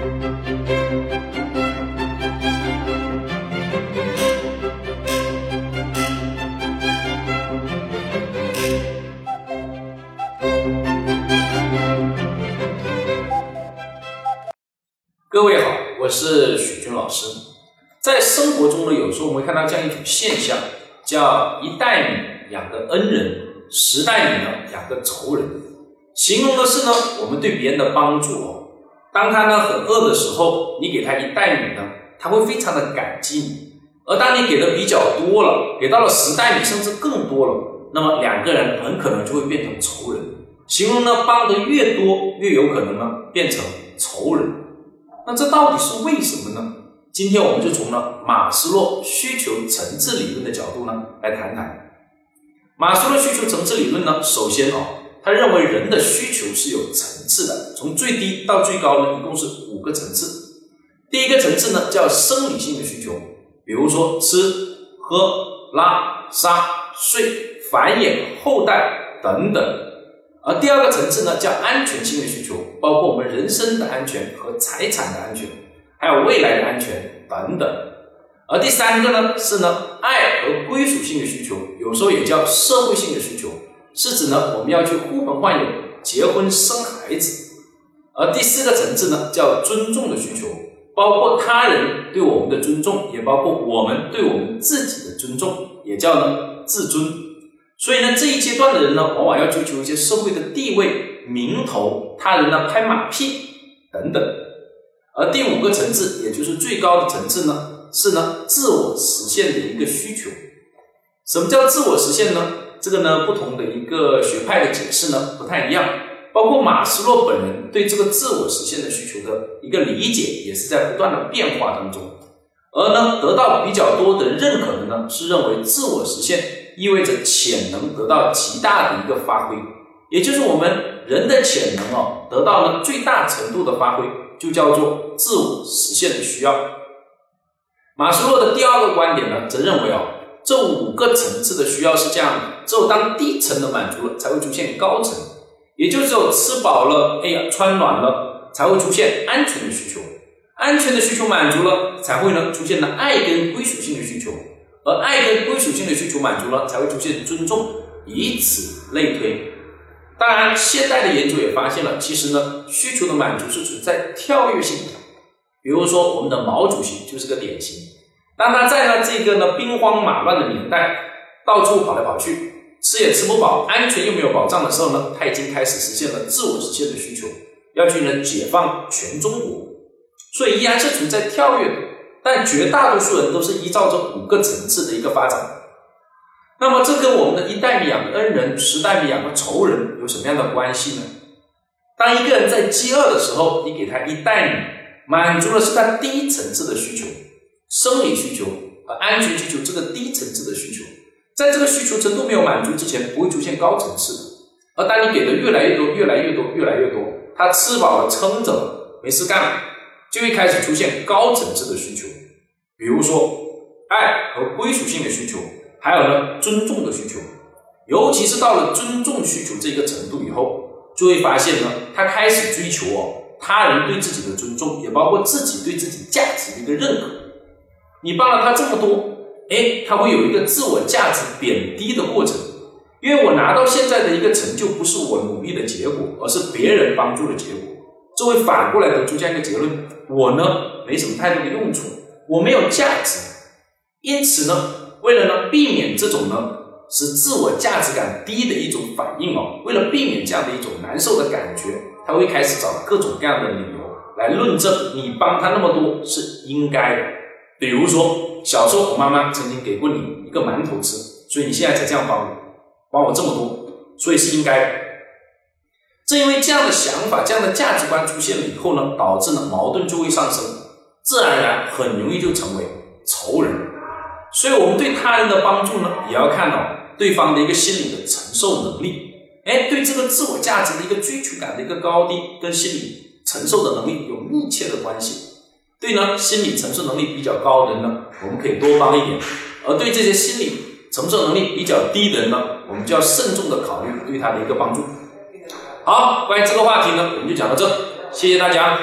各位好，我是许军老师。在生活中呢，有时候我们会看到这样一种现象，叫一袋米养个恩人，十袋米呢养个仇人。形容的是呢，我们对别人的帮助哦。当他呢很饿的时候，你给他一袋米呢，他会非常的感激你；而当你给的比较多了，给到了十袋米甚至更多了，那么两个人很可能就会变成仇人。形容呢，帮的越多，越有可能呢变成仇人。那这到底是为什么呢？今天我们就从呢马斯洛需求层次理论的角度呢来谈谈。马斯洛需求层次理论呢，首先哦，他认为人的需求是有层次的，从最低到最高呢，一共是五个层次。第一个层次呢叫生理性的需求，比如说吃、喝、拉、撒、睡、繁衍后代等等。而第二个层次呢，叫安全性的需求，包括我们人身的安全和财产的安全，还有未来的安全等等。而第三个呢，是呢爱和归属性的需求，有时候也叫社会性的需求，是指呢我们要去呼朋唤友、结婚生孩子。而第四个层次呢，叫尊重的需求，包括他人对我们的尊重，也包括我们对我们自己的尊重，也叫呢自尊。所以呢，这一阶段的人呢，往往要追求一些社会的地位、名头，他人呢拍马屁等等。而第五个层次，也就是最高的层次呢，是呢自我实现的一个需求。什么叫自我实现呢？这个呢，不同的一个学派的解释呢不太一样。包括马斯洛本人对这个自我实现的需求的一个理解，也是在不断的变化当中。而呢，得到比较多的认可的呢，是认为自我实现。意味着潜能得到极大的一个发挥，也就是我们人的潜能哦，得到了最大程度的发挥，就叫做自我实现的需要。马斯洛的第二个观点呢，则认为哦，这五个层次的需要是这样的：只有当低层的满足了，才会出现高层，也就只有吃饱了，哎呀，穿暖了，才会出现安全的需求，安全的需求满足了，才会呢出现了爱跟归属性的需求。而爱跟归属性的需求满足了，才会出现尊重，以此类推。当然，现代的研究也发现了，其实呢，需求的满足是存在跳跃性的。比如说，我们的毛主席就是个典型。当他在呢这个呢兵荒马乱的年代，到处跑来跑去，吃也吃不饱，安全又没有保障的时候呢，他已经开始实现了自我实现的需求，要去呢解放全中国。所以，依然是存在跳跃。但绝大多数人都是依照着五个层次的一个发展。那么，这跟我们的一代米养的恩人，十代米养的仇人有什么样的关系呢？当一个人在饥饿的时候，你给他一袋米，满足的是他低层次的需求，生理需求和安全需求这个低层次的需求，在这个需求程度没有满足之前，不会出现高层次的。而当你给的越来越多、越来越多、越来越多，他吃饱了、撑着，没事干了。就会开始出现高层次的需求，比如说爱和归属性的需求，还有呢尊重的需求。尤其是到了尊重需求这个程度以后，就会发现呢，他开始追求哦他人对自己的尊重，也包括自己对自己价值的一个认可。你帮了他这么多，哎，他会有一个自我价值贬低的过程，因为我拿到现在的一个成就，不是我努力的结果，而是别人帮助的结果。这会反过来得出这样一个结论：我呢没什么太多的用处，我没有价值。因此呢，为了呢避免这种呢使自我价值感低的一种反应哦，为了避免这样的一种难受的感觉，他会开始找各种各样的理由来论证你帮他那么多是应该的。比如说，小时候我妈妈曾经给过你一个馒头吃，所以你现在才这样帮我，帮我这么多，所以是应该的。正因为这样的想法、这样的价值观出现了以后呢，导致呢矛盾就会上升，自然而然很容易就成为仇人。所以，我们对他人的帮助呢，也要看到对方的一个心理的承受能力。哎，对这个自我价值的一个追求感的一个高低，跟心理承受的能力有密切的关系。对呢，心理承受能力比较高的人呢，我们可以多帮一点；而对这些心理承受能力比较低的人呢，我们就要慎重的考虑对他的一个帮助。好，关于这个话题呢，我们就讲到这，谢谢大家。